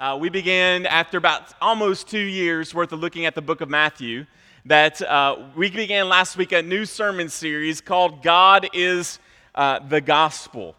Uh, we began after about almost two years worth of looking at the book of Matthew. That uh, we began last week a new sermon series called God is uh, the Gospel.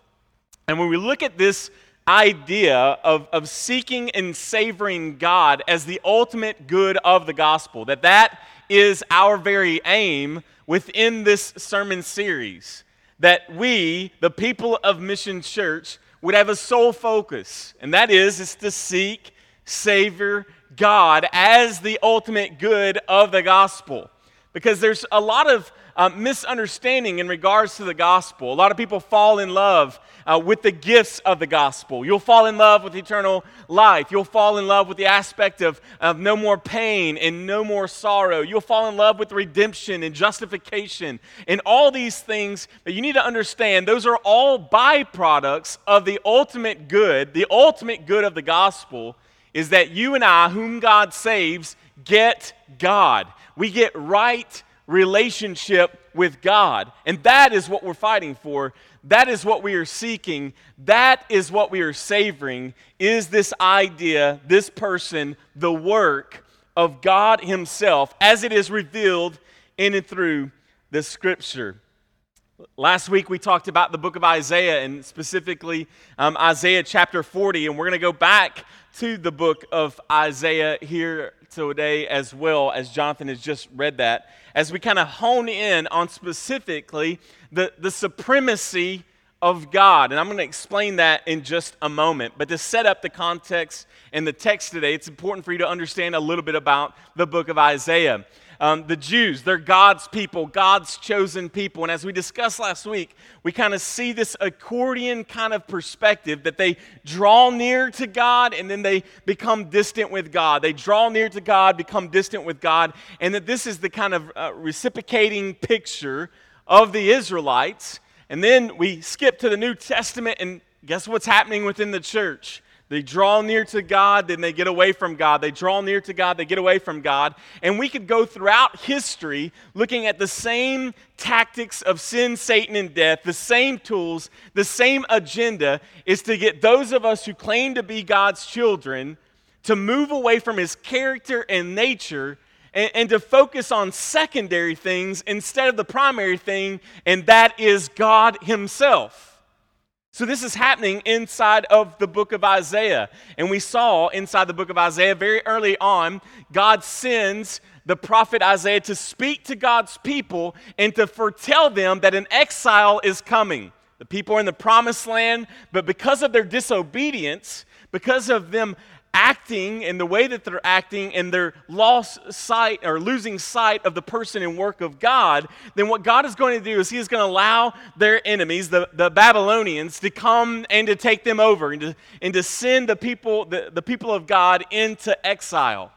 And when we look at this idea of, of seeking and savoring God as the ultimate good of the gospel, that that is our very aim within this sermon series. That we, the people of Mission Church, would have a sole focus, and that is, is to seek, Savior, God as the ultimate good of the gospel. Because there's a lot of uh, misunderstanding in regards to the gospel. A lot of people fall in love uh, with the gifts of the gospel. You'll fall in love with eternal life. You'll fall in love with the aspect of, of no more pain and no more sorrow. You'll fall in love with redemption and justification and all these things that you need to understand. Those are all byproducts of the ultimate good. The ultimate good of the gospel is that you and I, whom God saves, get God. We get right relationship with God. And that is what we're fighting for. That is what we are seeking. That is what we are savoring is this idea, this person, the work of God himself as it is revealed in and through the scripture. Last week we talked about the book of Isaiah and specifically um, Isaiah chapter 40, and we're going to go back to the book of Isaiah here today as well as Jonathan has just read that, as we kind of hone in on specifically the, the supremacy of God. And I'm going to explain that in just a moment. But to set up the context and the text today, it's important for you to understand a little bit about the book of Isaiah. Um, the Jews, they're God's people, God's chosen people. And as we discussed last week, we kind of see this accordion kind of perspective that they draw near to God and then they become distant with God. They draw near to God, become distant with God, and that this is the kind of uh, reciprocating picture of the Israelites. And then we skip to the New Testament, and guess what's happening within the church? They draw near to God, then they get away from God. They draw near to God, they get away from God. And we could go throughout history looking at the same tactics of sin, Satan, and death, the same tools, the same agenda is to get those of us who claim to be God's children to move away from his character and nature and, and, to focus on secondary things instead of the primary thing, and that is God Himself. So, this is happening inside of the book of Isaiah. And we saw inside the book of Isaiah very early on, God sends the prophet Isaiah to speak to God's people and to foretell them that an exile is coming. The people are in the promised land, but because of their disobedience, because of them acting in the way that they're acting and they're lost sight or losing sight of the person and work of God, then what God is going to do is He is going to allow their enemies, the, the Babylonians, to come and to take them over and to, and to send the people, the, the people of God into exile.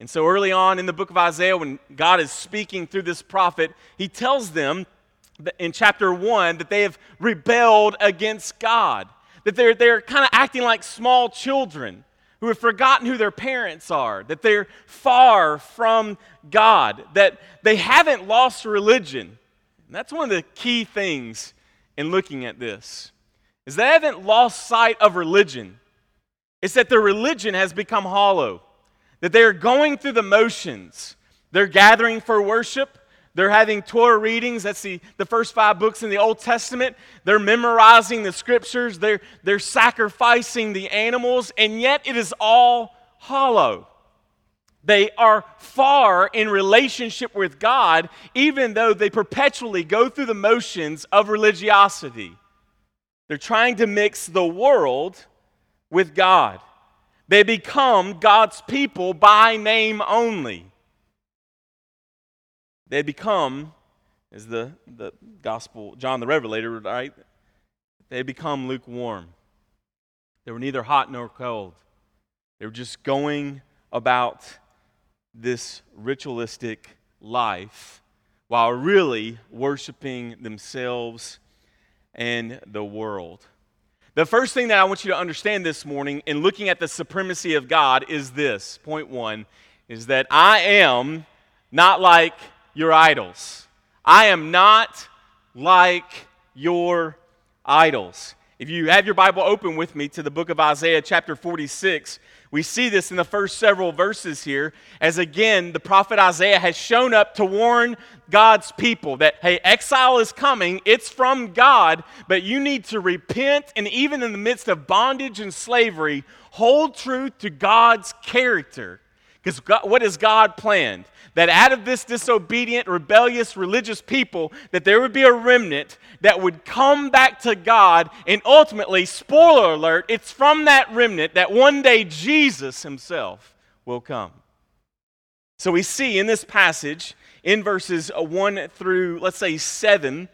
And so early on in the book of Isaiah, when God is speaking through this prophet, He tells them in chapter 1 that they have rebelled against God, that they're, they're kind of acting like small children who have forgotten who their parents are, that they're far from God, that they haven't lost religion. And that's one of the key things in looking at this. Is they haven't lost sight of religion. It's that their religion has become hollow. That they are going through the motions. They're gathering for worship, they're having Torah readings. That's the, the first five books in the Old Testament. They're memorizing the scriptures. They're, they're sacrificing the animals, and yet it is all hollow. They are far in relationship with God, even though they perpetually go through the motions of religiosity. They're trying to mix the world with God. They become God's people by name only. They had become, as the, the gospel, John the Revelator, right? They had become lukewarm. They were neither hot nor cold. They were just going about this ritualistic life while really worshiping themselves and the world. The first thing that I want you to understand this morning in looking at the supremacy of God is this point one is that I am not like your idols. I am not like your idols. If you have your Bible open with me to the book of Isaiah, chapter 46, we see this in the first several verses here, as again, the prophet Isaiah has shown up to warn God's people that, hey, exile is coming, it's from God, but you need to repent, and even in the midst of bondage and slavery, hold true to God's character. Because what has God planned? That out of this disobedient, rebellious, religious people, that there would be a remnant that would come back to God, and ultimately, spoiler alert, it's from that remnant that one day Jesus himself will come. So we see in this passage, in verses uh, 1 through, let's say, 7,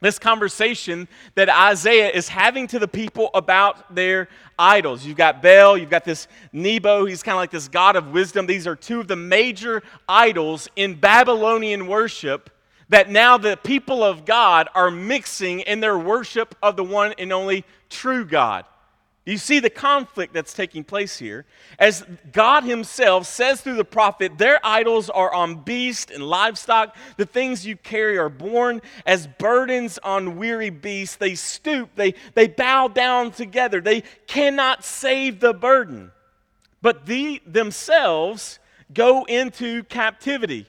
this conversation that Isaiah is having to the people about their idols. You've got Baal, you've got this Nebo, he's kind of like this god of wisdom. These are two of the major idols in Babylonian worship that now the people of God are mixing in their worship of the one and only true God. You see the conflict that's taking place here. As God Himself says through the prophet, their idols are on beast and livestock. The things you carry are borne as burdens on weary beasts. They stoop, they, they bow down together. They cannot save the burden. But the, themselves go into captivity.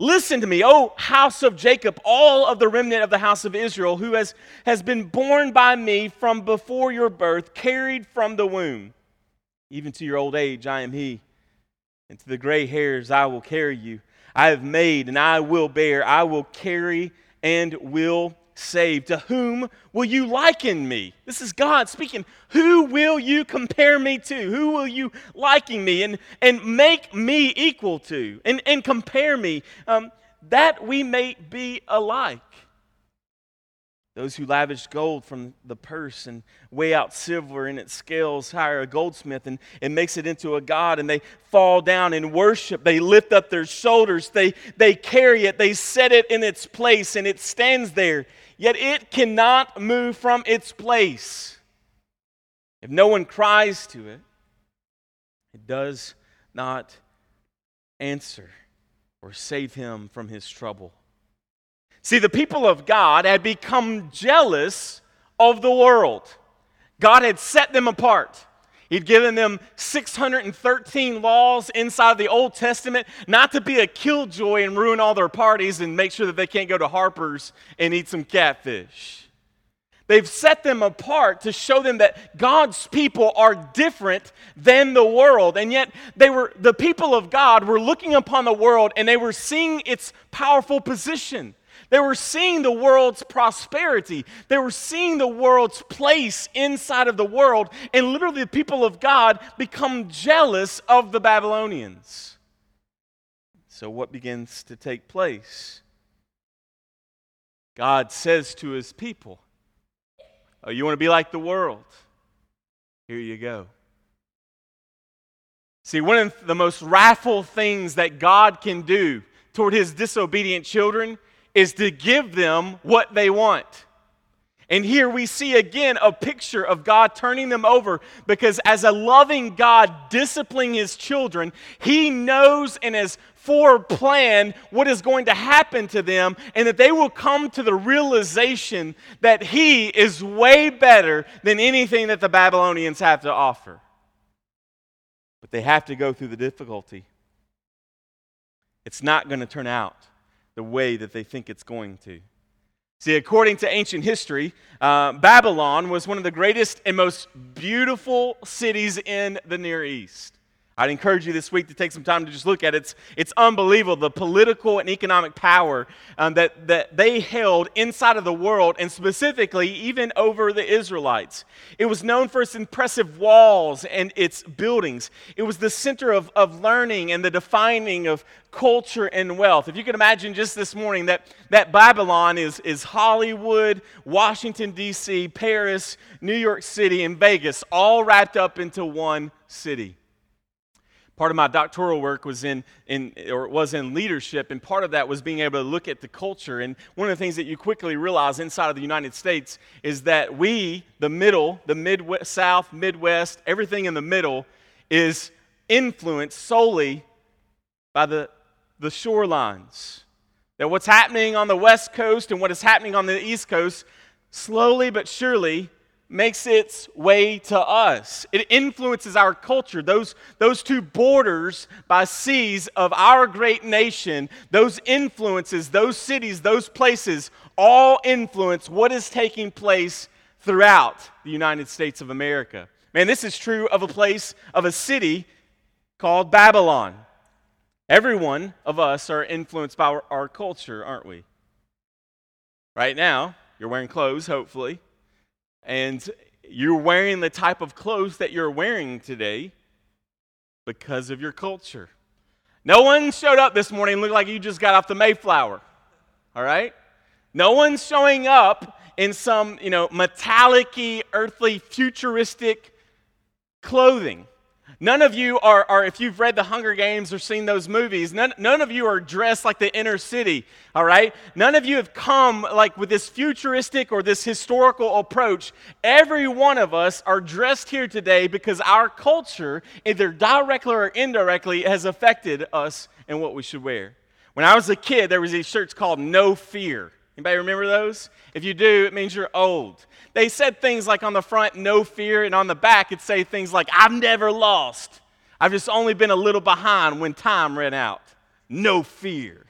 Listen to me, O house of Jacob, all of the remnant of the house of Israel, who has, has been born by me from before your birth, carried from the womb. Even to your old age, I am he, and to the gray hairs, I will carry you. I have made, and I will bear, I will carry, and will saved. To whom will you liken me? This is God speaking. Who will you compare me to? Who will you liken me and, and make me equal to and, and compare me um, that we may be alike? Those who lavish gold from the purse and weigh out silver in its scales hire a goldsmith and it makes it into a god and they fall down and worship. They lift up their shoulders, they, they carry it, they set it in its place and it stands there yet it cannot move from its place. If no one cries to it, it does not answer or save him from his trouble. See, the people of God had become jealous of the world. God had set them apart. He'd given them 613 laws inside the Old Testament, not to be a killjoy and ruin all their parties and make sure that they can't go to Harper's and eat some catfish. They've set them apart to show them that God's people are different than the world. And yet they were the people of God were looking upon the world and they were seeing its powerful position. They were seeing the world's prosperity. They were seeing the world's place inside of the world. And literally, the people of God become jealous of the Babylonians. So, what begins to take place? God says to his people, Oh, you want to be like the world? Here you go. See, one of the most wrathful things that God can do toward his disobedient children is to give them what they want. And here we see again a picture of God turning them over because, as a loving God disciplining his children, he knows and has foreplanned what is going to happen to them, and that they will come to the realization that he is way better than anything that the Babylonians have to offer. But they have to go through the difficulty. It's not going to turn out the way that they think it's going to. See, according to ancient history, uh, Babylon was one of the greatest and most beautiful cities in the Near East. I'd encourage you this week to take some time to just look at it. It's, it's unbelievable the political and economic power um, that, that they held inside of the world, and specifically even over the Israelites. It was known for its impressive walls and its buildings. It was the center of, of learning and the defining of culture and wealth. If you can imagine just this morning that, that Babylon is, is Hollywood, Washington, D.C., Paris, New York City, and Vegas, all wrapped up into one city part of my doctoral work was in, in or was in leadership and part of that was being able to look at the culture. And one of the things that you quickly realize inside of the united states is that we the middle the midwest south midwest everything in the middle is influenced solely by the, the shorelines. That what's happening on the west coast and what is happening on the east coast slowly but surely makes its way to us. It influences our culture. Those, those two borders by seas of our great nation, those influences, those cities, those places, all influence what is taking place throughout the United States of America. Man, this is true of a place, of a city called Babylon. Every one of us are influenced by our, our culture, aren't we? Right now, you're wearing clothes, hopefully and you're wearing the type of clothes that you're wearing today because of your culture. No one showed up this morning looked like you just got off the Mayflower. All right? No one's showing up in some, you know, metallic earthly, futuristic clothing. None of you are, are, if you've read the Hunger Games or seen those movies, none, none of you are dressed like the inner city, all right? None of you have come like with this futuristic or this historical approach. Every one of us are dressed here today because our culture, either directly or indirectly, has affected us and what we should wear. When I was a kid, there was these shirts called No Fear. Anybody remember those? If you do, it means you're old. They said things like on the front, no fear, and on the back, it'd say things like, I've never lost. I've just only been a little behind when time ran out. No fear.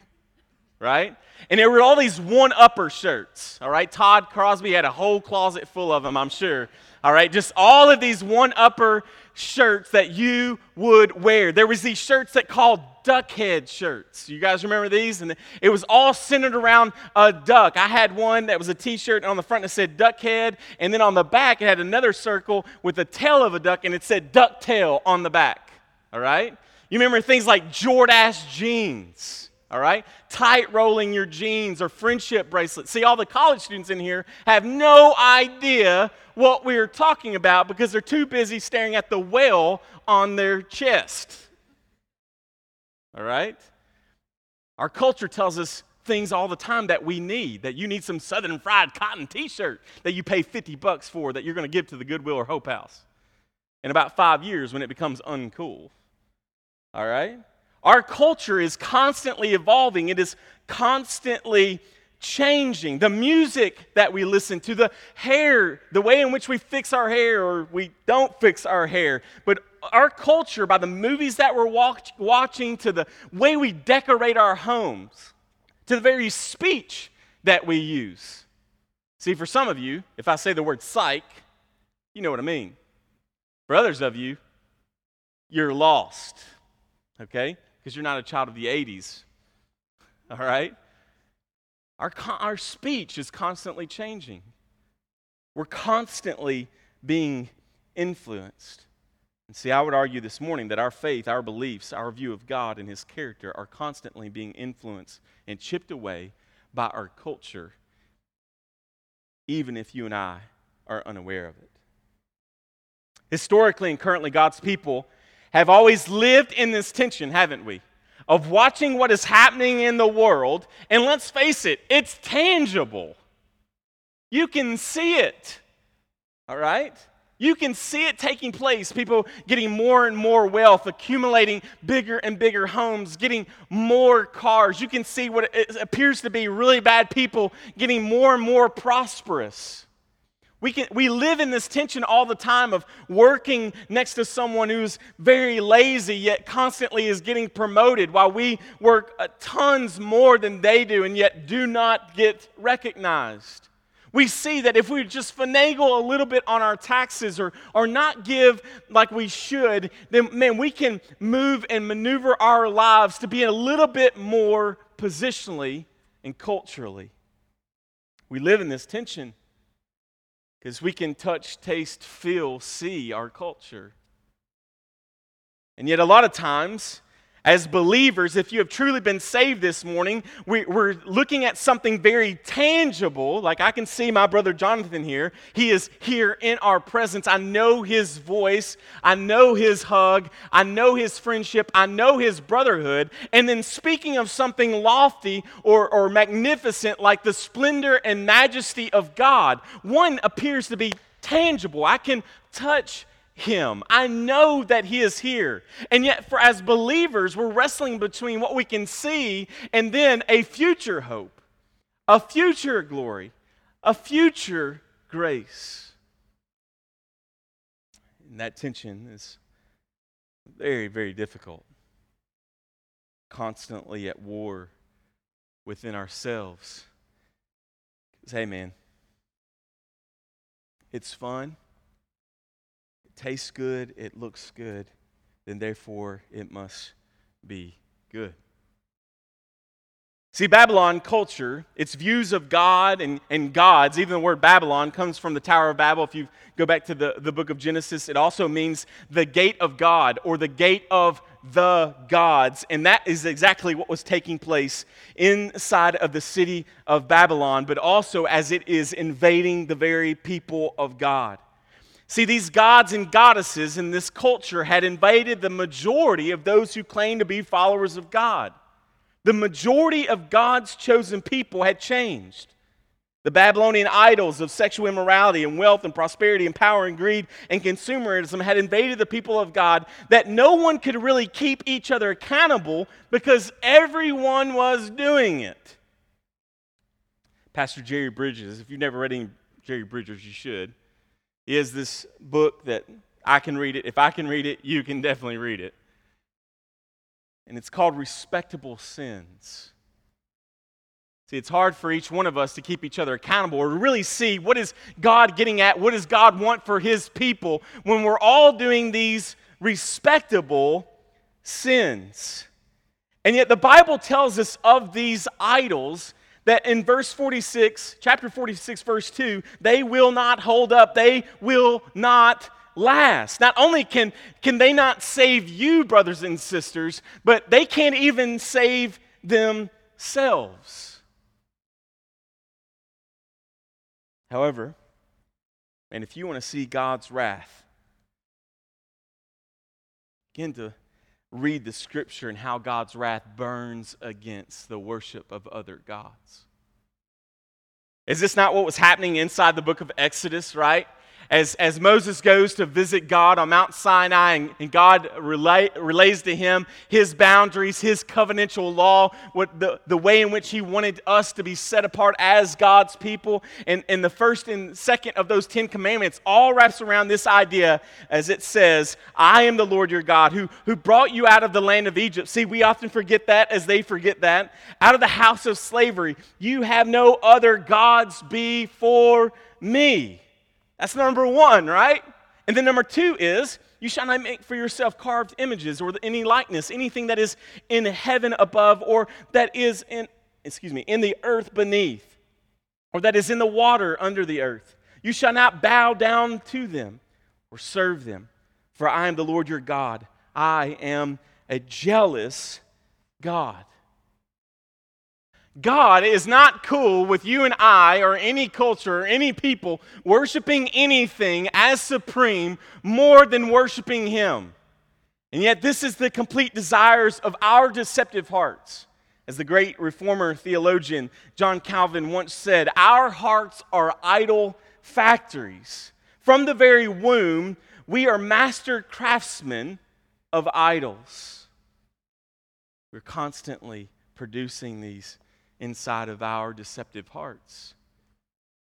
Right? And there were all these one upper shirts. All right? Todd Crosby had a whole closet full of them, I'm sure. All right? Just all of these one upper shirts that you would wear. There was these shirts that called duck head shirts. You guys remember these? And it was all centered around a duck. I had one that was a t-shirt and on the front it said duck head, and then on the back it had another circle with the tail of a duck and it said duck tail on the back. All right? You remember things like Jordache jeans all right? Tight rolling your jeans or friendship bracelets. See, all the college students in here have no idea what we're talking about because they're too busy staring at the whale on their chest. All right? Our culture tells us things all the time that we need, that you need some Southern fried cotton t shirt that you pay 50 bucks for that you're going to give to the Goodwill or Hope House in about five years when it becomes uncool. All right? Our culture is constantly evolving, it is constantly changing. The music that we listen to, the hair, the way in which we fix our hair or we don't fix our hair. But our culture, by the movies that we're watch, watching, to the way we decorate our homes, to the very speech that we use. See, for some of you, if I say the word psych, you know what I mean. For others of you, you're lost. Okay? because you're not a child of the 80s. All right? Our, our speech is constantly changing. We're constantly being influenced. And see, I would argue this morning that our faith, our beliefs, our view of God and His character are constantly being influenced and chipped away by our culture, even if you and I are unaware of it. Historically and currently, God's people have always lived in this tension, haven't we? Of watching what is happening in the world, and let's face it, it's tangible. You can see it, all right? You can see it taking place. People getting more and more wealth, accumulating bigger and bigger homes, getting more cars. You can see what appears to be really bad people getting more and more prosperous. We, can, we live in this tension all the time of working next to someone who's very lazy yet constantly is getting promoted while we work uh, tons more than they do and yet do not get recognized. We see that if we just finagle a little bit on our taxes or, or not give like we should, then man, we can move and maneuver our lives to be a little bit more positionally and culturally. We live in this tension. Because we can touch, taste, feel, see our culture. And yet, a lot of times, as believers, if you have truly been saved this morning, we, are looking at something very tangible. Like I can see my brother Jonathan here. He is here in our presence. I know his voice. I know his hug. I know his friendship. I know his brotherhood. And then speaking of something lofty or, or magnificent, like the splendor and majesty of God, one appears to be tangible. I can touch him. I know that he is here. And yet, for as believers, we're wrestling between what we can see and then a future hope, a future glory, a future grace. And that tension is very, very difficult. Constantly at war within ourselves. Because, hey, man, it's fun, tastes good, it looks good, then therefore it must be good. See, Babylon culture, its views of God and, and gods, even the word Babylon comes from the Tower of Babel. If you go back to the, the book of Genesis, it also means the gate of God or the gate of the gods. And that is exactly what was taking place inside of the city of Babylon, but also as it is invading the very people of God. See, these gods and goddesses in this culture had invaded the majority of those who claimed to be followers of God. The majority of God's chosen people had changed. The Babylonian idols of sexual immorality and wealth and prosperity and power and greed and consumerism had invaded the people of God that no one could really keep each other accountable because everyone was doing it. Pastor Jerry Bridges, if you've never read any Jerry Bridges, you should. Has this book that I can read it. If I can read it, you can definitely read it and it's called respectable sins. See, it's hard for each one of us to keep each other accountable or really see what is God getting at, what does God want for his people when we're all doing these respectable sins. And yet the Bible tells us of these idols that in verse 46, chapter 46, verse 2, they will not hold up, they will not last. Not only can, can they not save you, brothers and sisters, but they can't even save themselves. However, and if you want to see God's wrath, begin to read the scripture and how God's wrath burns against the worship of other gods. Is this not what was happening inside the book of Exodus, right? As, as Moses goes to visit God on Mount Sinai and, and God relay, relays to him his boundaries, his covenantal law, what the, the way in which he wanted us to be set apart as God's people. And, and the first and second of those Ten Commandments all wraps around this idea as it says, I am the Lord your God who, who brought you out of the land of Egypt. See, we often forget that as they forget that. Out of the house of slavery. You have no other gods before me. That's number one, right? And then number two is, you shall not make for yourself carved images or any likeness, anything that is in heaven above or that is in, excuse me, in the earth beneath or that is in the water under the earth. You shall not bow down to them or serve them, for I am the Lord your God. I am a jealous God. God is not cool with you and I or any culture or any people worshiping anything as supreme more than worshiping Him. And yet, this is the complete desires of our deceptive hearts. As the great reformer theologian John Calvin once said, Our hearts are idol factories. From the very womb, we are master craftsmen of idols. We're constantly producing these inside of our deceptive hearts.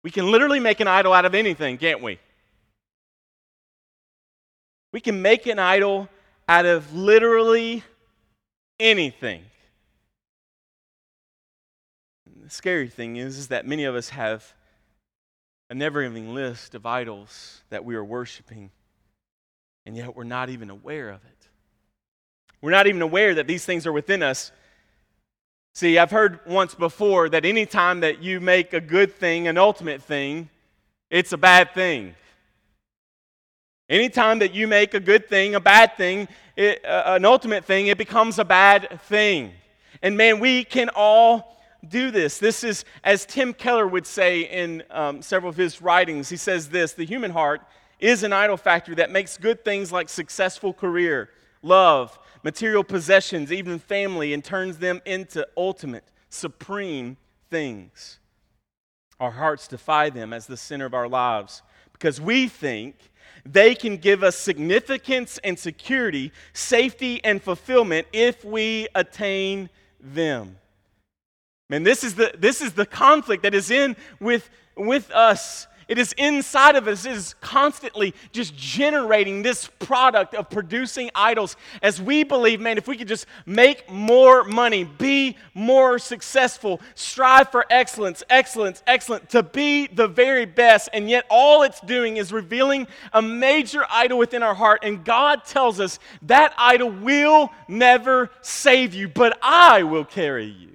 We can literally make an idol out of anything, can't we? We can make an idol out of literally anything. And the scary thing is, is that many of us have a never ending list of idols that we are worshiping, and yet we're not even aware of it. We're not even aware that these things are within us See, I've heard once before that anytime that you make a good thing an ultimate thing, it's a bad thing. Anytime that you make a good thing a bad thing, it, uh, an ultimate thing, it becomes a bad thing. And man, we can all do this. This is, as Tim Keller would say in um, several of his writings, he says this the human heart is an idol factory that makes good things like successful career, love, material possessions, even family, and turns them into ultimate, supreme things. Our hearts defy them as the center of our lives because we think they can give us significance and security, safety and fulfillment if we attain them. Man, this is the, this is the conflict that is in with, with us It is inside of us. It is constantly just generating this product of producing idols as we believe, man, if we could just make more money, be more successful, strive for excellence, excellence, excellence, to be the very best. And yet all it's doing is revealing a major idol within our heart. And God tells us that idol will never save you, but I will carry you.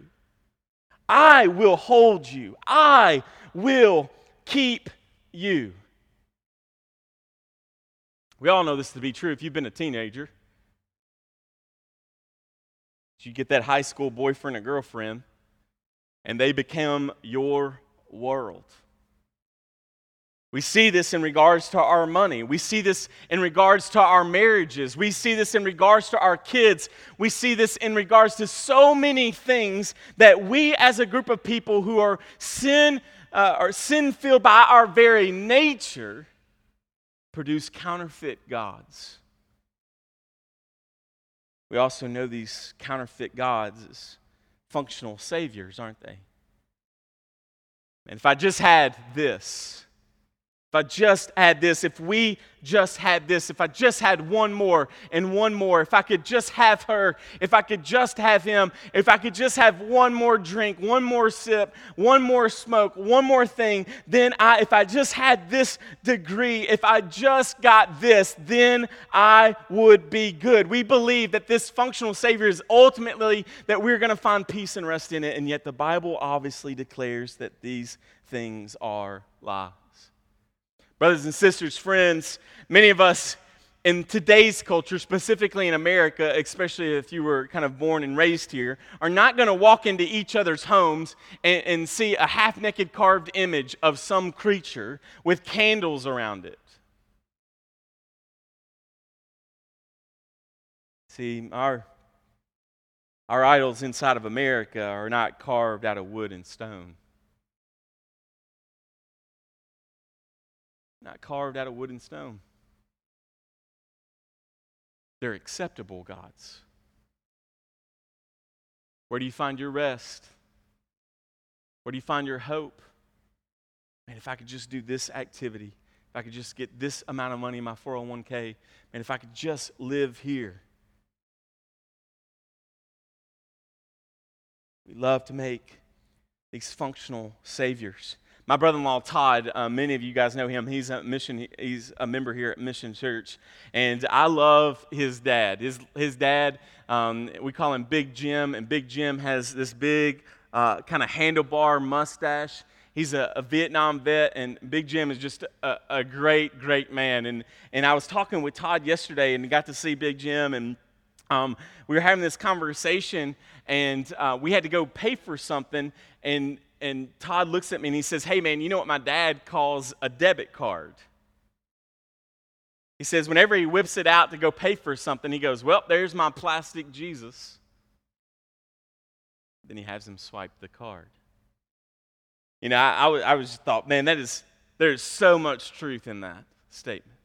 I will hold you. I will keep you. We all know this to be true if you've been a teenager. You get that high school boyfriend or girlfriend, and they become your world. We see this in regards to our money. We see this in regards to our marriages. We see this in regards to our kids. We see this in regards to so many things that we, as a group of people who are sin uh, sin filled by our very nature, produce counterfeit gods. We also know these counterfeit gods as functional saviors, aren't they? And if I just had this, if I just had this, if we just had this, if I just had one more and one more, if I could just have her, if I could just have him, if I could just have one more drink, one more sip, one more smoke, one more thing, then I, if I just had this degree, if I just got this, then I would be good. We believe that this functional Savior is ultimately that we're going to find peace and rest in it, and yet the Bible obviously declares that these things are lies. Brothers and sisters, friends, many of us in today's culture, specifically in America, especially if you were kind of born and raised here, are not going to walk into each other's homes and, and see a half naked carved image of some creature with candles around it. See, our, our idols inside of America are not carved out of wood and stone. Not carved out of wood and stone. They're acceptable gods. Where do you find your rest? Where do you find your hope? Man, if I could just do this activity, if I could just get this amount of money in my 401k, man, if I could just live here. We love to make these functional saviors. My brother-in-law Todd, uh, many of you guys know him. He's a mission. He's a member here at Mission Church, and I love his dad. His his dad, um, we call him Big Jim, and Big Jim has this big uh, kind of handlebar mustache. He's a, a, Vietnam vet, and Big Jim is just a, a great, great man. And and I was talking with Todd yesterday, and got to see Big Jim, and um, we were having this conversation, and uh, we had to go pay for something, and and Todd looks at me and he says, Hey, man, you know what my dad calls a debit card? He says, whenever he whips it out to go pay for something, he goes, Well, there's my plastic Jesus. Then he has him swipe the card. You know, I, I, I was just thought, man, that is, there's so much truth in that statement.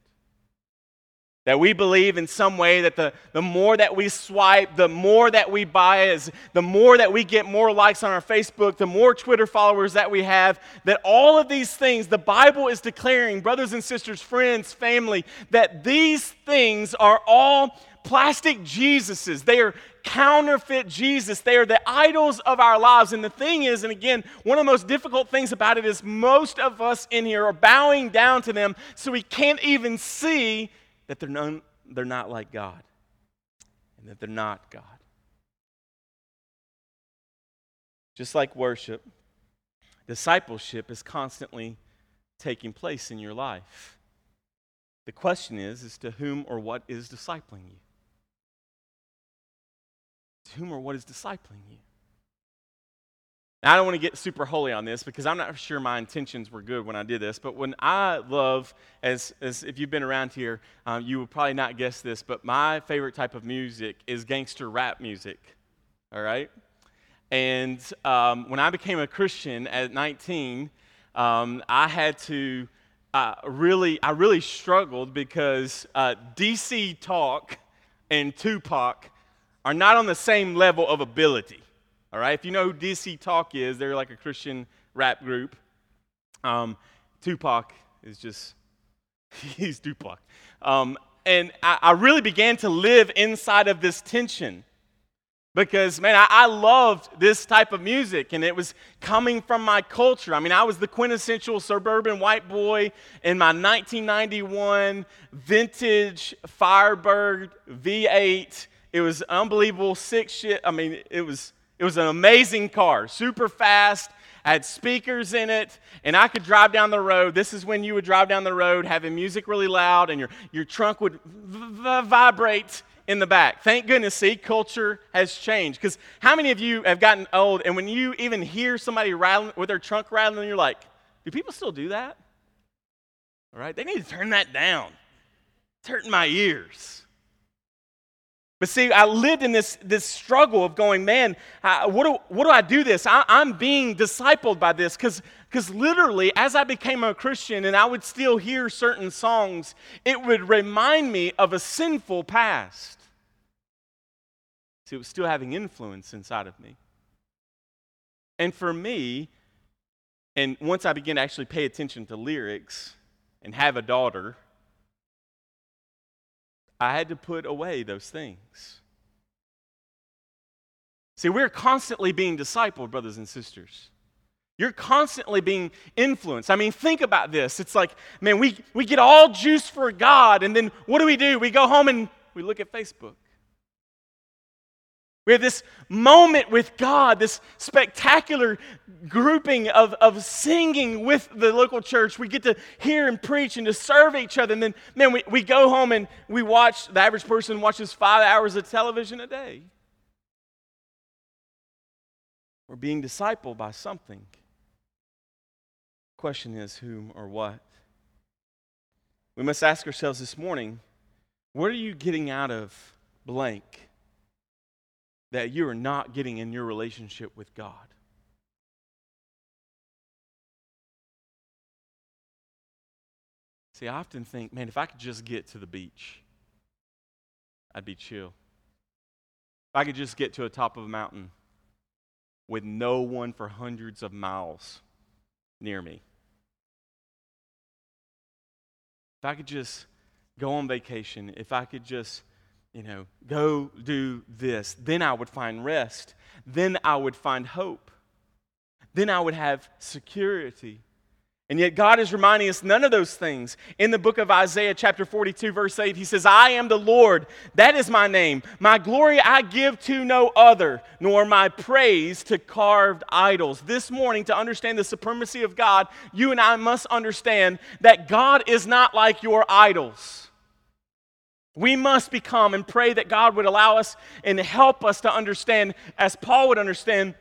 That we believe in some way that the, the more that we swipe, the more that we buy, is the more that we get more likes on our Facebook, the more Twitter followers that we have, that all of these things, the Bible is declaring, brothers and sisters, friends, family, that these things are all plastic Jesuses. They are counterfeit Jesus. They are the idols of our lives. And the thing is, and again, one of the most difficult things about it is most of us in here are bowing down to them so we can't even see that they're, they're not like God and that they're not God. Just like worship, discipleship is constantly taking place in your life. The question is, is to whom or what is discipling you? To whom or what is discipling you? Now, I don't want to get super holy on this because I'm not sure my intentions were good when I did this, but when I love, as, as if you've been around here, um, you would probably not guess this, but my favorite type of music is gangster rap music. All right? And um, when I became a Christian at 19, um, I had to uh, really, I really struggled because uh, DC Talk and Tupac are not on the same level of ability. All right, if you know who DC Talk is, they're like a Christian rap group. Um, Tupac is just, he's Tupac. Um, and I, I, really began to live inside of this tension because, man, I, I loved this type of music and it was coming from my culture. I mean, I was the quintessential suburban white boy in my 1991 vintage Firebird V8. It was unbelievable, six shit. I mean, it was, it was an amazing car, super fast had speakers in it, and I could drive down the road. This is when you would drive down the road having music really loud, and your, your trunk would v- vibrate in the back. Thank goodness, see, culture has changed. Because how many of you have gotten old, and when you even hear somebody rattling with their trunk rattling, you're like, do people still do that? All right, they need to turn that down. It's hurting my ears. But see, I lived in this, this struggle of going, man, I, what, do, what do I do this? I, am being discipled by this because literally, as I became a Christian and I would still hear certain songs, it would remind me of a sinful past. See, it was still having influence inside of me. And for me, and once I began to actually pay attention to lyrics and have a daughter, I had to put away those things. See, we're constantly being discipled, brothers and sisters. You're constantly being influenced. I mean, think about this. It's like, man, we, we get all juice for God, and then what do we do? We go home and we look at Facebook. We have this moment with God, this spectacular grouping of, of singing with the local church. We get to hear and preach and to serve each other. And then, man, we, we go home and we watch, the average person watches five hours of television a day. We're being discipled by something. Question is whom or what? We must ask ourselves this morning what are you getting out of blank? That you are not getting in your relationship with God. See, I often think, man, if I could just get to the beach, I'd be chill. If I could just get to the top of a mountain with no one for hundreds of miles near me. If I could just go on vacation, if I could just you know, go do this. Then I would find rest. Then I would find hope. Then I would have security. And yet, God is reminding us none of those things. In the book of Isaiah, chapter 42, verse 8, he says, I am the Lord. That is my name. My glory I give to no other, nor my praise to carved idols. This morning, to understand the supremacy of God, you and I must understand that God is not like your idols. We must become and pray that God would allow us and help us to understand, as Paul would understand,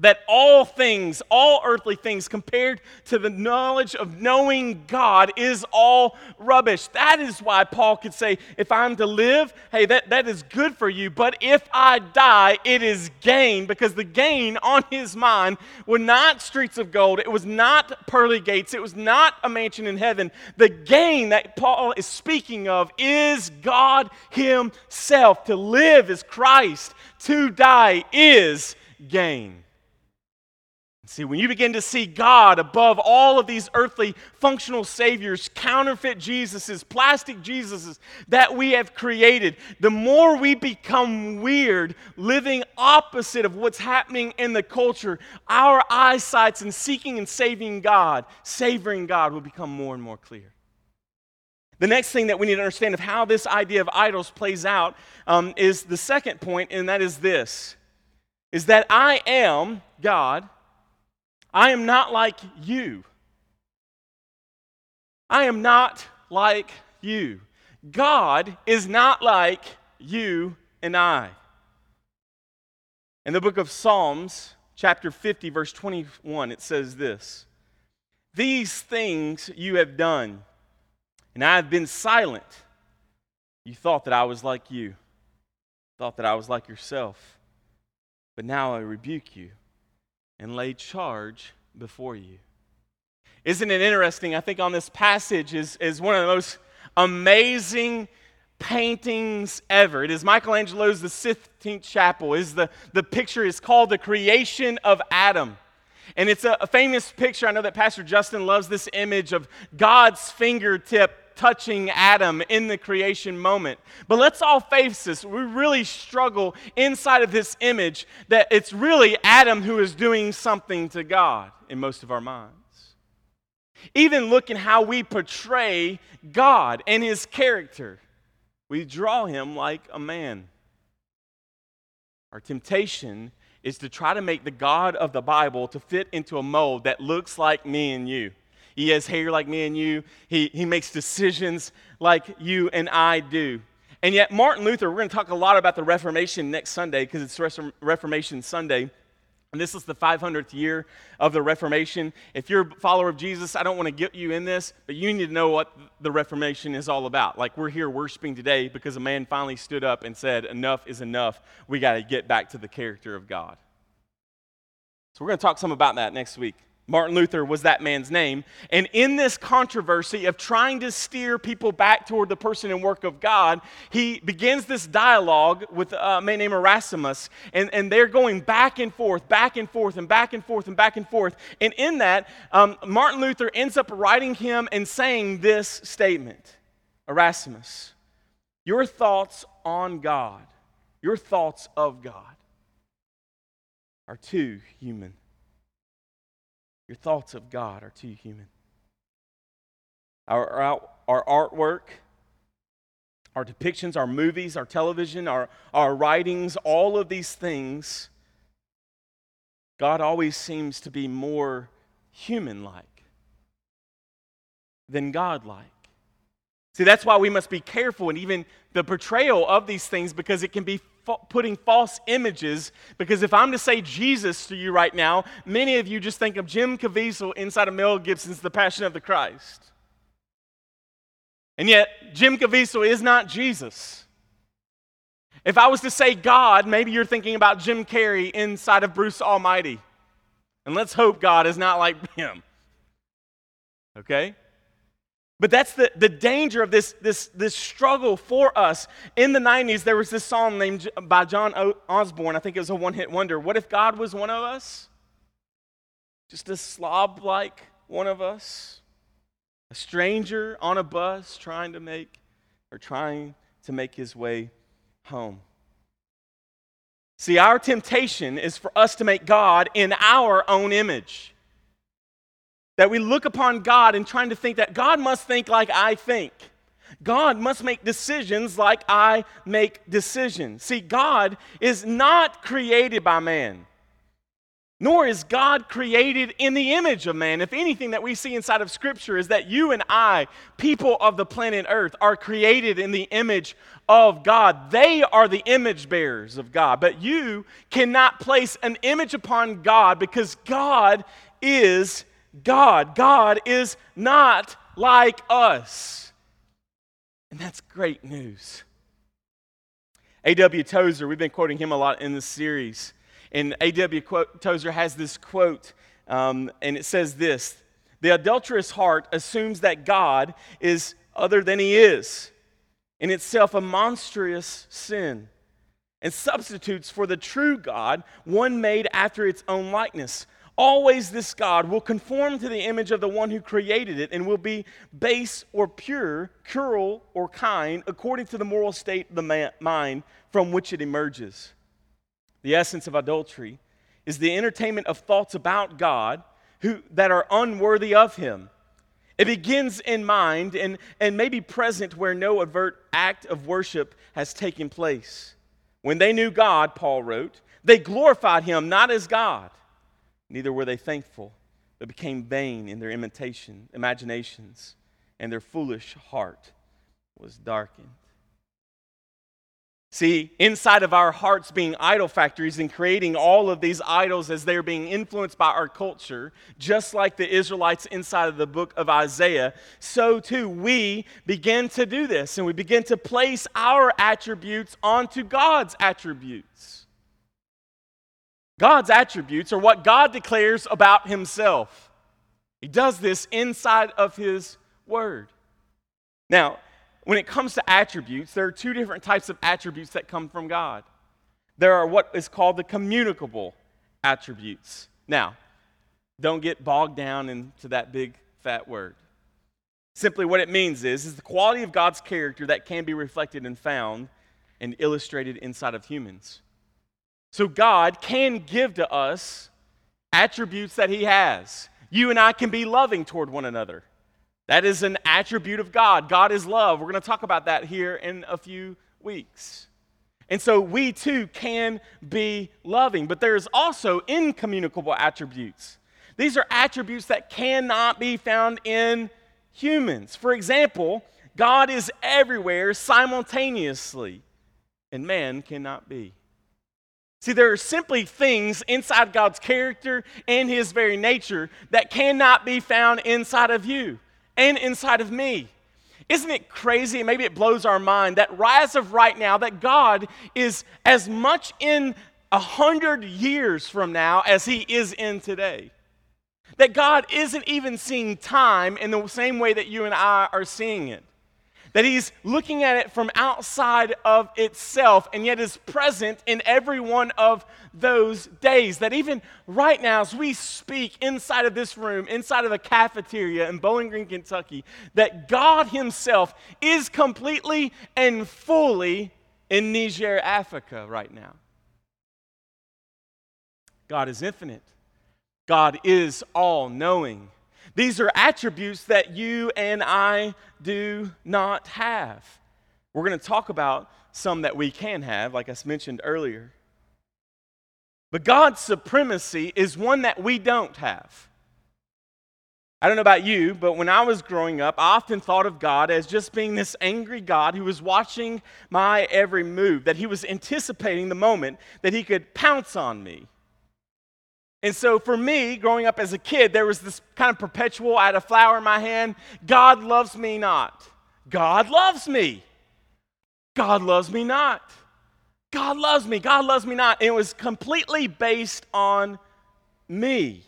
that all things, all earthly things, compared to the knowledge of knowing God, is all rubbish. That is why Paul could say, if I'm to live, hey, that, that is good for you. But if I die, it is gain, because the gain on his mind were not streets of gold, it was not pearly gates, it was not a mansion in heaven. The gain that Paul is speaking of is God Himself. To live is Christ, to die is gain. See, when you begin to see God above all of these earthly functional saviors, counterfeit Jesuses, plastic Jesuses that we have created, the more we become weird, living opposite of what's happening in the culture, our eyesights in seeking and saving God, savoring God, will become more and more clear. The next thing that we need to understand of how this idea of idols plays out um, is the second point, and that is this: is that I am God I am not like you. I am not like you. God is not like you and I. In the book of Psalms, chapter 50, verse 21, it says this These things you have done, and I have been silent. You thought that I was like you, thought that I was like yourself. But now I rebuke you and lay charge before you. Isn't it interesting? I think on this passage is, is one of the most amazing paintings ever. It is Michelangelo's The Sistine Chapel. Is the, the picture is called the creation of Adam. And it's a, a, famous picture. I know that Pastor Justin loves this image of God's fingertip touching Adam in the creation moment. But let's all face this. We really struggle inside of this image that it's really Adam who is doing something to God in most of our minds. Even looking how we portray God and his character, we draw him like a man. Our temptation is to try to make the God of the Bible to fit into a mold that looks like me and you. He has hair like me and you. He, he makes decisions like you and I do. And yet, Martin Luther, we're going to talk a lot about the Reformation next Sunday because it's Reformation Sunday. And this is the 500th year of the Reformation. If you're a follower of Jesus, I don't want to get you in this, but you need to know what the Reformation is all about. Like, we're here worshiping today because a man finally stood up and said, Enough is enough. We got to get back to the character of God. So, we're going to talk some about that next week. Martin Luther was that man's name. And in this controversy of trying to steer people back toward the person and work of God, he begins this dialogue with a man named Erasmus. And, and they're going back and forth, back and forth, and back and forth, and back and forth. And in that, um, Martin Luther ends up writing him and saying this statement Erasmus, your thoughts on God, your thoughts of God are too human. Your thoughts of God are too human. Our, our, our artwork, our depictions, our movies, our television, our, our writings, all of these things, God always seems to be more human like than God like. See, that's why we must be careful and even the portrayal of these things because it can be putting false images. Because if I'm to say Jesus to you right now, many of you just think of Jim Caviezel inside of Mel Gibson's The Passion of the Christ. And yet, Jim Caviezel is not Jesus. If I was to say God, maybe you're thinking about Jim Carrey inside of Bruce Almighty. And let's hope God is not like him. Okay? But that's the, the danger of this, this, this struggle for us. In the 90s, there was this song named by Joan Osborne. I think it was a one hit wonder. What if God was one of us? Just a slob like one of us? A stranger on a bus trying to make or trying to make his way home. See, our temptation is for us to make God in our own image. That we look upon God and trying to think that God must think like I think. God must make decisions like I make decisions. See, God is not created by man, nor is God created in the image of man. If anything that we see inside of Scripture is that you and I, people of the planet Earth, are created in the image of God. They are the image bearers of God. But you cannot place an image upon God because God is God. God is not like us. And that's great news. A.W. Tozer, we've been quoting him a lot in this series. And A.W. Tozer has this quote, um, and it says this The adulterous heart assumes that God is other than he is, in itself a monstrous sin, and substitutes for the true God one made after its own likeness, Always, this God will conform to the image of the one who created it and will be base or pure, cruel or kind, according to the moral state of the mind from which it emerges. The essence of adultery is the entertainment of thoughts about God who, that are unworthy of Him. It begins in mind and, and may be present where no overt act of worship has taken place. When they knew God, Paul wrote, they glorified Him not as God Neither were they thankful, but became vain in their imitation, imaginations, and their foolish heart was darkened. See, inside of our hearts being idol factories and creating all of these idols as they're being influenced by our culture, just like the Israelites inside of the book of Isaiah, so too we begin to do this and we begin to place our attributes onto God's attributes. God's attributes are what God declares about himself. He does this inside of his word. Now, when it comes to attributes, there are two different types of attributes that come from God. There are what is called the communicable attributes. Now, Don't get bogged down into that big fat word. Simply, what it means is, is the quality of God's character that can be reflected and found and illustrated inside of humans. So, God can give to us attributes that He has. You and I can be loving toward one another. That is an attribute of God. God is love. We're going to talk about that here in a few weeks. And so we too can be loving, but there's also incommunicable attributes. These are attributes that cannot be found in humans. For example, God is everywhere simultaneously, and man cannot be. See, there are simply things inside God's character and his very nature that cannot be found inside of you and inside of me. Isn't it crazy? Maybe it blows our mind that rise of right now, that God is as much in a hundred years from now as he is in today. That God isn't even seeing time in the same way that you and I are seeing it that he's looking at it from outside of itself and yet is present in every one of those days. That even right now, as we speak inside of this room, inside of a cafeteria in Bowling Green, Kentucky, that God himself is completely and fully in Niger, Africa right now. God is infinite. God is all knowing. These are attributes that you and I do not have. We're going to talk about some that we can have, like I mentioned earlier. But God's supremacy is one that we don't have. I don't know about you, but when I was growing up, I often thought of God as just being this angry God who was watching my every move, that he was anticipating the moment that he could pounce on me. And so for me, growing up as a kid, there was this kind of perpetual, I had a flower in my hand God loves me not. God loves me. God loves me not. God loves me. God loves me not. And it was completely based on me.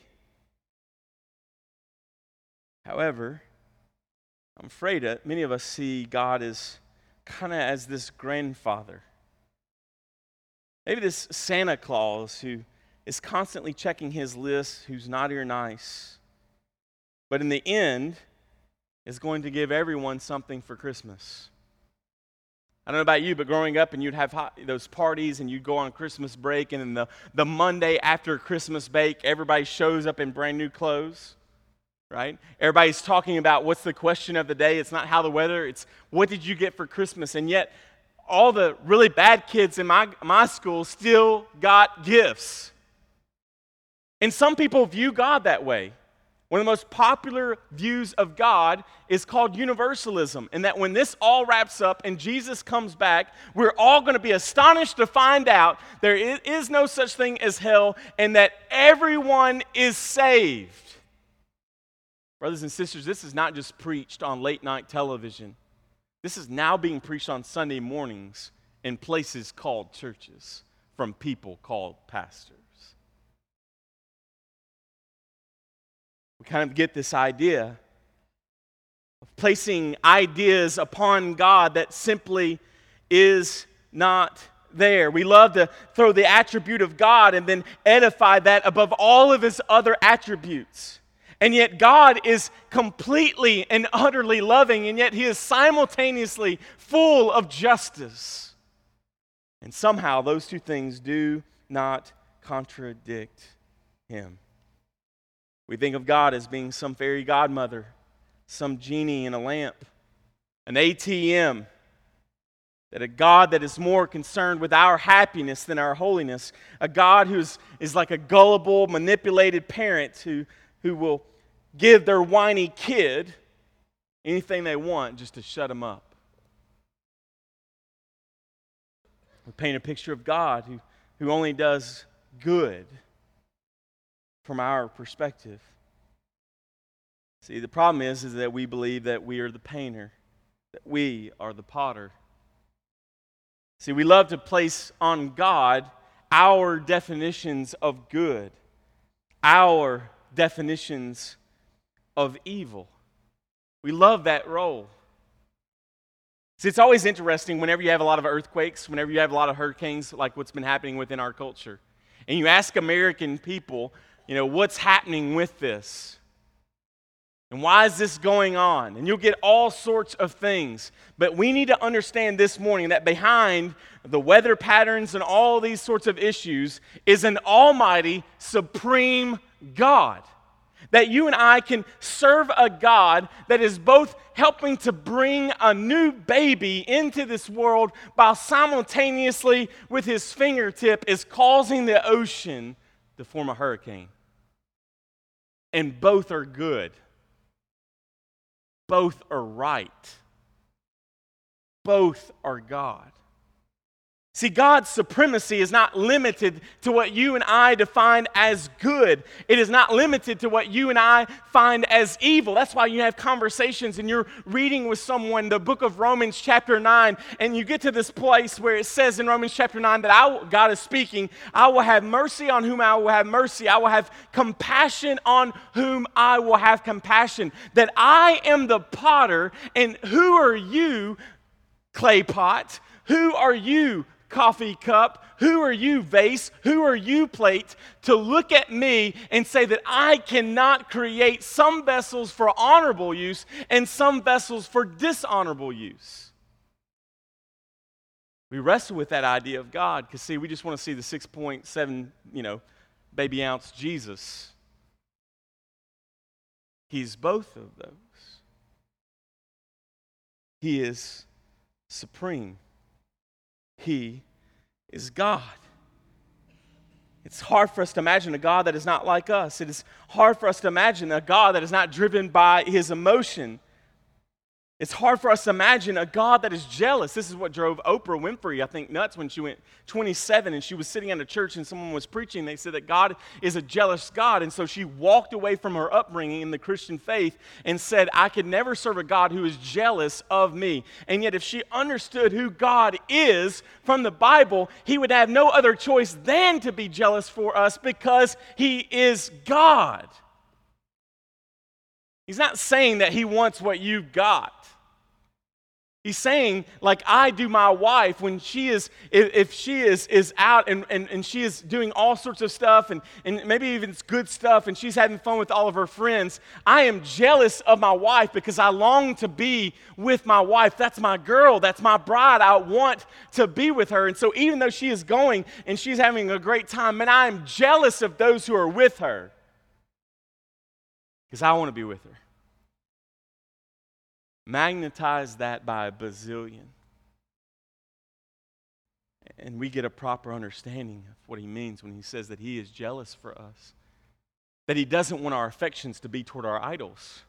However, I'm afraid that many of us see God as kind of as this grandfather. Maybe this Santa Claus who is constantly checking his list who's naughty or nice, but in the end is going to give everyone something for Christmas. I don't know about you, but growing up and you'd have hot, those parties and you'd go on Christmas break, and then the, the Monday after Christmas break, everybody shows up in brand new clothes, right? Everybody's talking about what's the question of the day. It's not how the weather, it's what did you get for Christmas? And yet, all the really bad kids in my, my school still got gifts. And some people view God that way. One of the most popular views of God is called universalism, and that when this all wraps up and Jesus comes back, we're all going to be astonished to find out there is no such thing as hell and that everyone is saved. Brothers and sisters, this is not just preached on late night television, this is now being preached on Sunday mornings in places called churches from people called pastors. We kind of get this idea of placing ideas upon God that simply is not there. We love to throw the attribute of God and then edify that above all of his other attributes. And yet, God is completely and utterly loving, and yet, He is simultaneously full of justice. And somehow, those two things do not contradict Him. We think of God as being some fairy godmother, some genie in a lamp, an ATM, that a God that is more concerned with our happiness than our holiness, a God who is, is like a gullible, manipulated parent who, who will give their whiny kid anything they want just to shut them up. We paint a picture of God who, who only does good from our perspective. See, the problem is, is that we believe that we are the painter, that we are the potter. See, we love to place on God our definitions of good, our definitions of evil. We love that role. See, it's always interesting whenever you have a lot of earthquakes, whenever you have a lot of hurricanes, like what's been happening within our culture. And you ask American people, you know, what's happening with this? And why is this going on? And you'll get all sorts of things. But we need to understand this morning that behind the weather patterns and all these sorts of issues is an almighty, supreme God. That you and I can serve a God that is both helping to bring a new baby into this world while simultaneously, with his fingertip, is causing the ocean to form a hurricane. And both are good both are right. Both are God. See, God's supremacy is not limited to what you and I define as good. It is not limited to what you and I find as evil. That's why you have conversations and you're reading with someone the book of Romans, chapter 9, and you get to this place where it says in Romans, chapter 9, that I, God is speaking, I will have mercy on whom I will have mercy. I will have compassion on whom I will have compassion. That I am the potter, and who are you, clay pot? Who are you, coffee cup? Who are you, vase? Who are you, plate, to look at me and say that I cannot create some vessels for honorable use and some vessels for dishonorable use? We wrestle with that idea of God because, see, we just want to see the 6.7, you know, baby ounce Jesus. He's both of those. He is supreme. He is God. It's hard for us to imagine a God that is not like us. It is hard for us to imagine a God that is not driven by his emotion. It's hard for us to imagine a God that is jealous. This is what drove Oprah Winfrey, I think, nuts when she went 27 and she was sitting in a church and someone was preaching. They said that God is a jealous God. And so she walked away from her upbringing in the Christian faith and said, I could never serve a God who is jealous of me. And yet, if she understood who God is from the Bible, he would have no other choice than to be jealous for us because he is God. He's not saying that he wants what you've got. He's saying, like I do my wife when she is, if, she is, is out and, and, and she is doing all sorts of stuff and, and maybe even it's good stuff and she's having fun with all of her friends, I am jealous of my wife because I long to be with my wife. That's my girl, that's my bride. I want to be with her. And so even though she is going and she's having a great time, man, I am jealous of those who are with her because I want to be with her. Magnetize that by a bazillion. And we get a proper understanding of what he means when he says that he is jealous for us, that he doesn't want our affections to be toward our idols,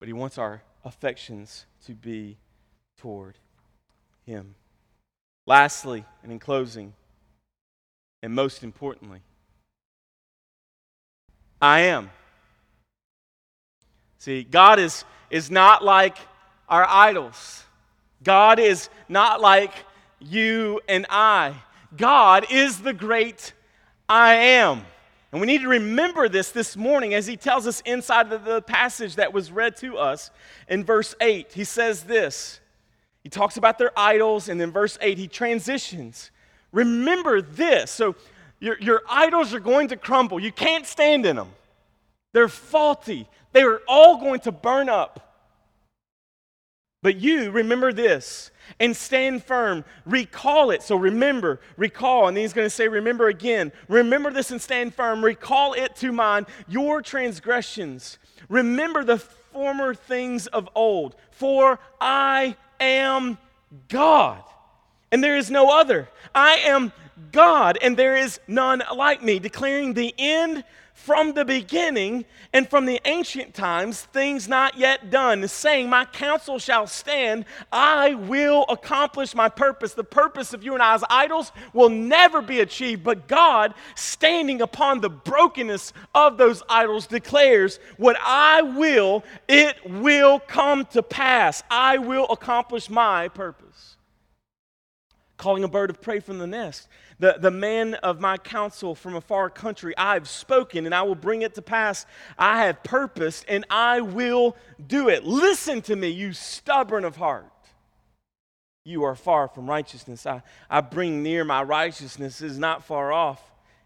but he wants our affections to be toward him. Lastly, and in closing, and most importantly, I am. See, God is is not like our idols. God is not like you and I. God is the great I am. And we need to remember this this morning as he tells us inside of the passage that was read to us in verse 8. He says this. He talks about their idols, and then verse 8, he transitions. Remember this. So, your, your idols are going to crumble. You can't stand in them. They're faulty. They are all going to burn up. But you remember this and stand firm. Recall it. So remember, recall. And then he's going to say, Remember again. Remember this and stand firm. Recall it to mind your transgressions. Remember the former things of old. For I am God, and there is no other. I am God, and there is none like me, declaring the end from the beginning and from the ancient times, things not yet done, saying, My counsel shall stand, I will accomplish my purpose. The purpose of you and I's idols will never be achieved, but God, standing upon the brokenness of those idols, declares, What I will, it will come to pass. I will accomplish my purpose. Calling a bird of prey from the nest the, the man of my counsel from a far country. I have spoken and I will bring it to pass. I have purposed and I will do it. Listen to me, you stubborn of heart. You are far from righteousness. I, I bring near my righteousness is not far off.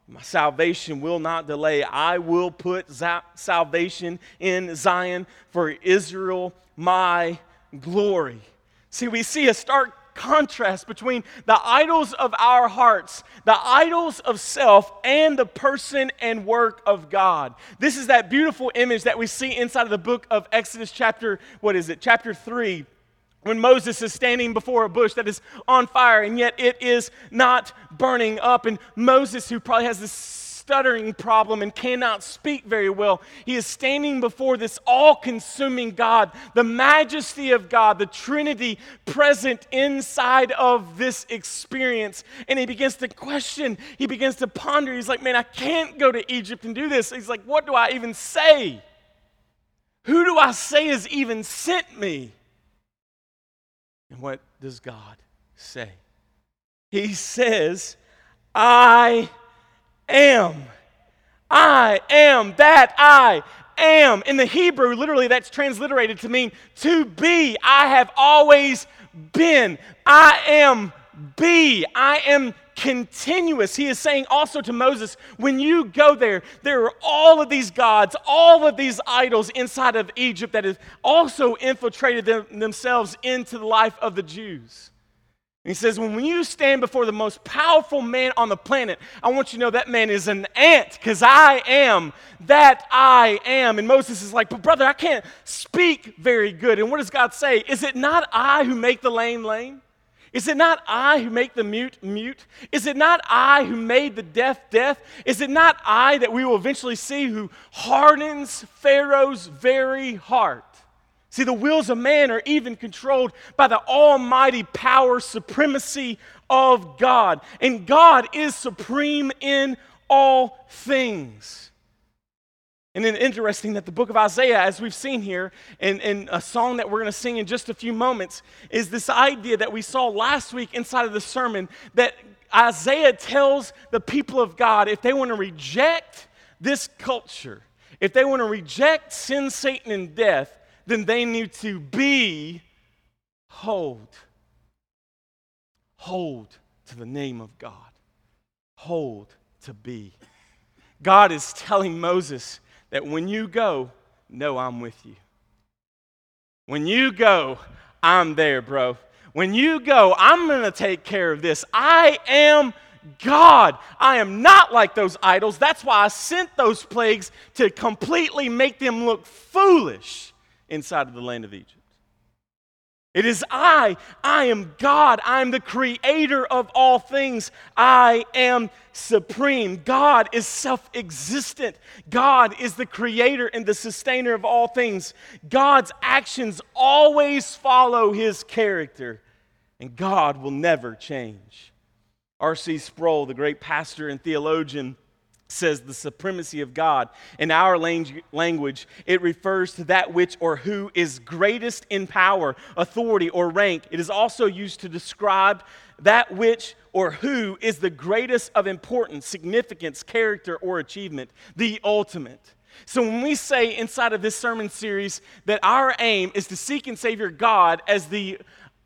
My salvation will not delay. I will put za- salvation in Zion for Israel, my glory. See, we see a stark contrast between the idols of our hearts, the idols of self, and the person and work of God. This is that beautiful image that we see inside of the book of Exodus, chapter, what is it, chapter 3 when Moses is standing before a bush that is on fire and yet it is not burning up. And Moses, who probably has this stuttering problem and cannot speak very well. He is standing before this all consuming God, the majesty of God, the Trinity present inside of this experience. And he begins to question, he begins to ponder. He's like, Man, I can't go to Egypt and do this. He's like, What do I even say? Who do I say has even sent me? And what does God say? He says, I am. I am that I am. In the Hebrew, literally, that's transliterated to mean to be. I have always been. I am be. I am continuous. He is saying also to Moses, when you go there, there are all of these gods, all of these idols inside of Egypt that have also infiltrated them, themselves into the life of the Jews. He says, when you stand before the most powerful man on the planet, I want you to know that man is an ant because I am that I am. And Moses is like, but brother, I can't speak very good. And what does God say? Is it not I who make the lame lame? Is it not I who make the mute mute? Is it not I who made the deaf deaf? Is it not I that we will eventually see who hardens Pharaoh's very heart? See, the wills of man are even controlled by the almighty power, supremacy of God. And God is supreme in all things. And then interesting that the book of Isaiah, as we've seen here, and, and a song that we're going to sing in just a few moments, is this idea that we saw last week inside of the sermon that Isaiah tells the people of God if they want to reject this culture, if they want to reject sin, Satan, and death, then they need to be hold. Hold to the name of God. Hold to be. God is telling Moses, that when you go, know I'm with you. When you go, I'm there, bro. When you go, I'm going to take care of this. I am God. I am not like those idols. That's why I sent those plagues to completely make them look foolish inside of the land of Egypt. It is I. I am God. I am the creator of all things. I am supreme. God is self existent. God is the creator and the sustainer of all things. God's actions always follow his character, and God will never change. R.C. Sproul, the great pastor and theologian, says the supremacy of God. In our language, it refers to that which or who is greatest in power, authority, or rank. It is also used to describe that which or who is the greatest of importance, significance, character, or achievement, the ultimate. So, when we say inside of this sermon series that our aim is to seek and Savior God as the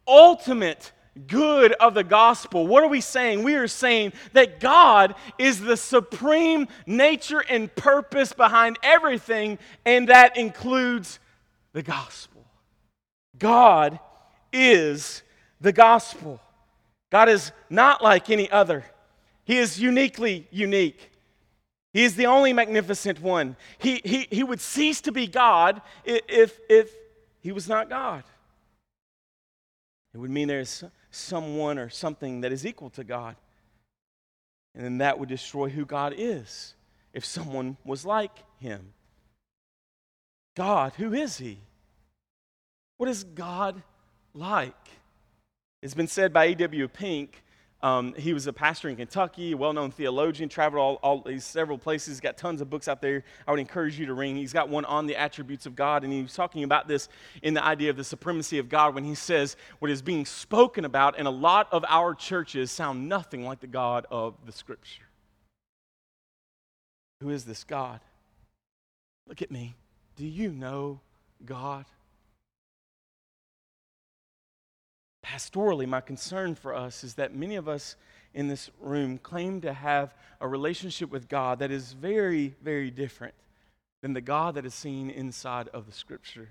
ultimate good of the gospel, what are we saying? We are saying that God is the supreme nature and purpose behind everything, and that includes the gospel. God is the gospel. God is not like any other, He is uniquely unique. He is the only magnificent one. He, he, he would cease to be God if, if he was not God. It would mean there's someone or something that is equal to God. And then that would destroy who God is if someone was like him. God, who is he? What is God like? It's been said by A.W. Pink um, he was a pastor in Kentucky, a well known theologian, traveled all, all these several places, got tons of books out there. I would encourage you to read. He's got one on the attributes of God, and he was talking about this in the idea of the supremacy of God when he says what is being spoken about in a lot of our churches sound nothing like the God of the Scripture. Who is this God? Look at me. Do you know God? Pastorally, my concern for us is that many of us in this room claim to have a relationship with God that is very, very different than the God that is seen inside of the Scripture.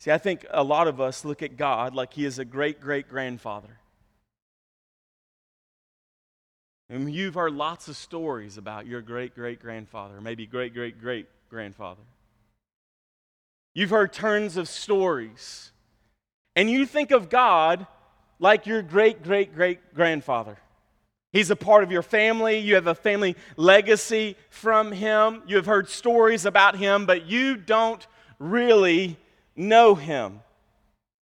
See, I think a lot of us look at God like He is a great great grandfather. And you've heard lots of stories about your great great grandfather, maybe great great great grandfather. You've heard tons of stories. And you think of God like your great great great grandfather. He's a part of your family. You have a family legacy from him. You have heard stories about him, but you don't really know him.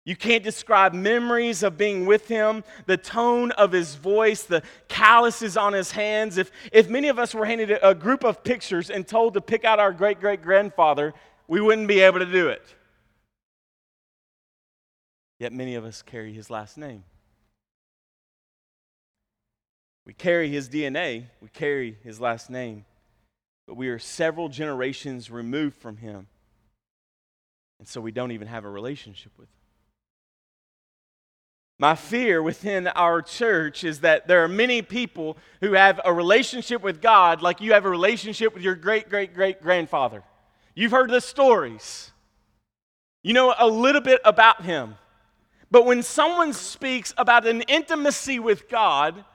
You can't describe memories of being with him, the tone of his voice, the calluses on his hands. If, if many of us were handed a group of pictures and told to pick out our great great grandfather, we wouldn't be able to do it. Yet many of us carry his last name. We carry his DNA, we carry his last name, but we are several generations removed from him. And so we don't even have a relationship with him. My fear within our church is that there are many people who have a relationship with God like you have a relationship with your great great great grandfather. You've heard the stories, you know a little bit about him. But when someone speaks about an intimacy with God,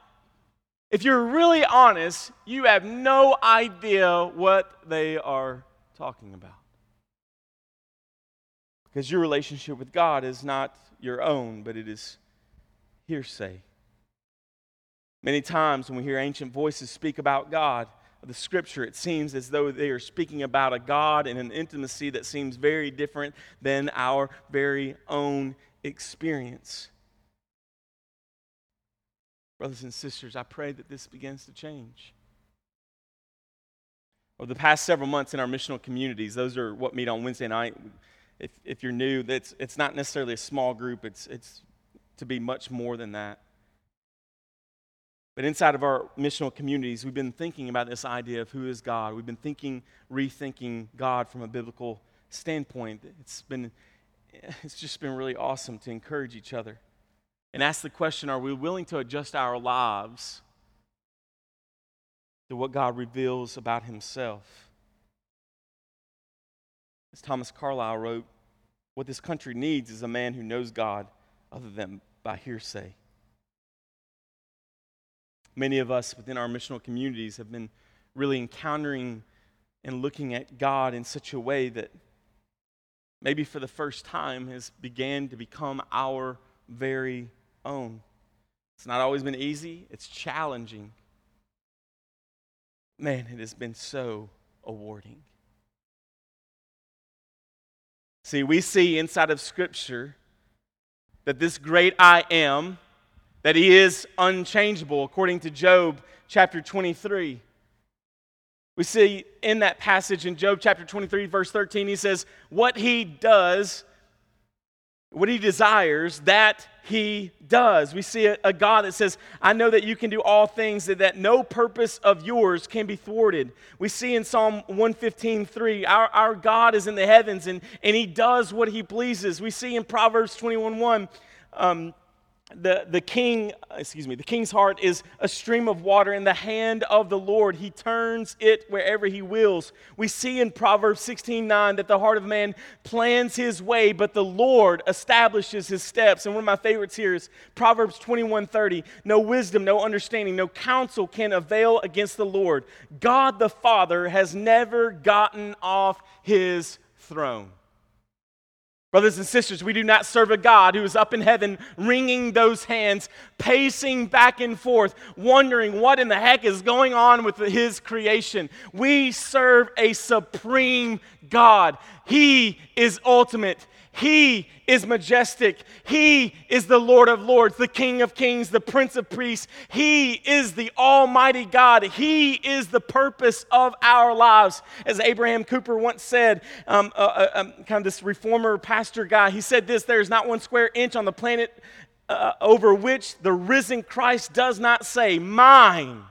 if you're really honest, you have no idea what they are talking about. Because your relationship with God is not your own, but it is hearsay. Many times when we hear ancient voices speak about God, the scripture, it seems as though they are speaking about a God and an intimacy that seems very different than our very own experience. Brothers and sisters, I pray that this begins to change. Over the past several months in our missional communities, those are what meet on Wednesday night. If, if you're new, that's, it's not necessarily a small group, it's, it's to be much more than that. But inside of our missional communities, we've been thinking about this idea of who is God. We've been thinking, rethinking God from a biblical standpoint. It's been, it's just been really awesome to encourage each other and ask the question are we willing to adjust our lives to what God reveals about Himself? As Thomas Carlyle wrote, what this country needs is a man who knows God other than by hearsay. Many of us within our missional communities have been really encountering and looking at God in such a way that maybe for the first time has began to become our very own. It's not always been easy, it's challenging. Man, it has been so awarding. See, we see inside of Scripture that this great I am, that he is unchangeable, according to Job chapter 23. We see in that passage in Job chapter 23, verse 13, he says, What he does, what he desires, that he does. We see a, a, God that says, I know that you can do all things, that, that no purpose of yours can be thwarted. We see in Psalm 115, 3, our, our God is in the heavens and, and he does what he pleases. We see in Proverbs 21, 1, um, the, the king, excuse me, the king's heart is a stream of water in the hand of the Lord. He turns it wherever he wills. We see in Proverbs 16 9 that the heart of man plans his way, but the Lord establishes his steps. And one of my favorites here is Proverbs 21 30. No wisdom, no understanding, no counsel can avail against the Lord. God the Father has never gotten off his throne. Brothers and sisters, we do not serve a God who is up in heaven wringing those hands, pacing back and forth, wondering what in the heck is going on with his creation. We serve a supreme God. He is ultimate. He is majestic. He is the Lord of lords, the King of kings, the Prince of priests. He is the Almighty God. He is the purpose of our lives. As Abraham Kuyper once said, um, uh, uh, um, kind of this reformer pastor guy, he said this there is not one square inch on the planet uh, over which the risen Christ does not say, Mine,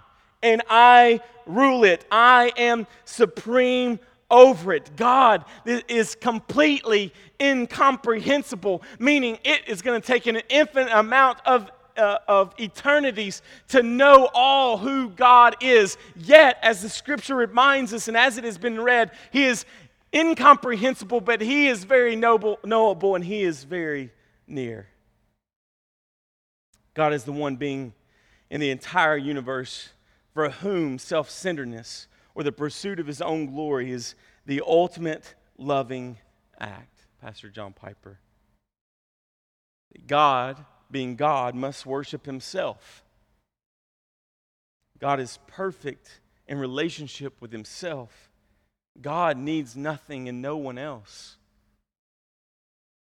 and I rule it. I am supreme over it. God is completely incomprehensible, meaning it is going to take an infinite amount of uh, of eternities to know all who God is. Yet, as the scripture reminds us, and as it has been read, He is incomprehensible, but He is very noble, knowable and He is very near. God is the one being in the entire universe for whom self centeredness or the pursuit of his own glory is the ultimate loving act. Pastor John Piper. God, being God, must worship himself. God is perfect in relationship with himself. God needs nothing and no one else.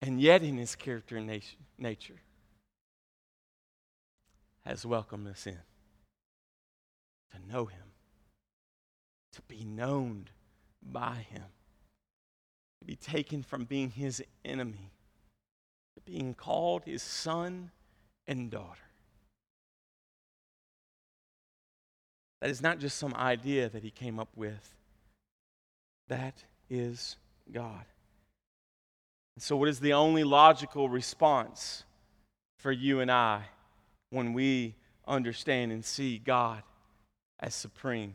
And yet, in his character and nature, has welcomed us in to know him, to be known by him, to be taken from being his enemy to being called his son and daughter. That is not just some idea that he came up with. That is God. And so, what is the only logical response for you and I when we understand and see God as supreme?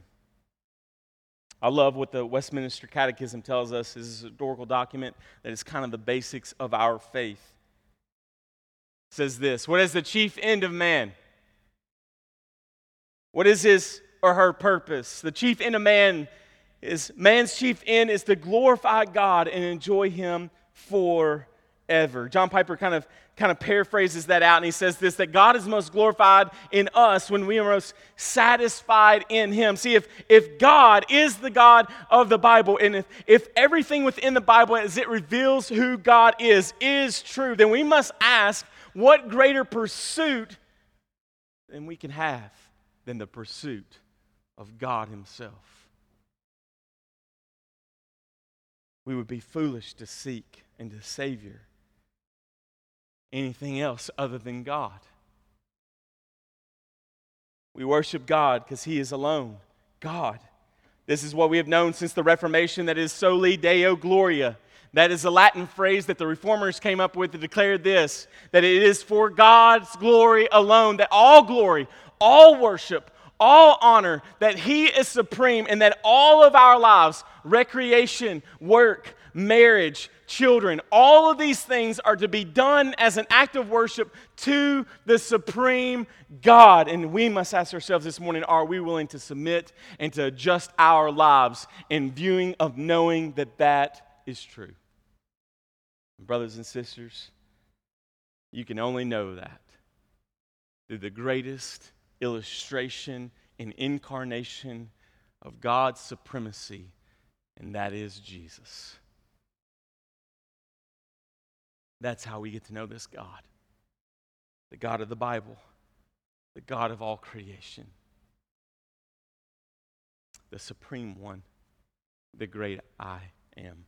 I love what the Westminster Catechism tells us. This is a historical document that is kind of the basics of our faith. It says this What is the chief end of man? What is his or her purpose? The chief end of man is man's chief end is to glorify God and enjoy him forever. John Piper kind of kind of paraphrases that out and he says this that God is most glorified in us when we are most satisfied in him. See, if, if God is the God of the Bible and if, if everything within the Bible as it reveals who God is is true, then we must ask what greater pursuit than we can have than the pursuit of God himself. We would be foolish to seek and to Savior anything else other than God. We worship God because He is alone. God. This is what we have known since the Reformation that is soli Deo Gloria. That is a Latin phrase that the reformers came up with to declare this that it is for God's glory alone, that all glory, all worship, all honor, that He is supreme, and that all of our lives, recreation, work, marriage, children, all of these things are to be done as an act of worship to the supreme God. And we must ask ourselves this morning are we willing to submit and to adjust our lives in viewing of knowing that that is true? Brothers and sisters, you can only know that through the greatest illustration and incarnation of God's supremacy, and that is Jesus. That's how we get to know this God the God of the Bible, the God of all creation, the supreme one, the great I am.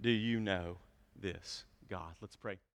Do you know this God? Let's pray.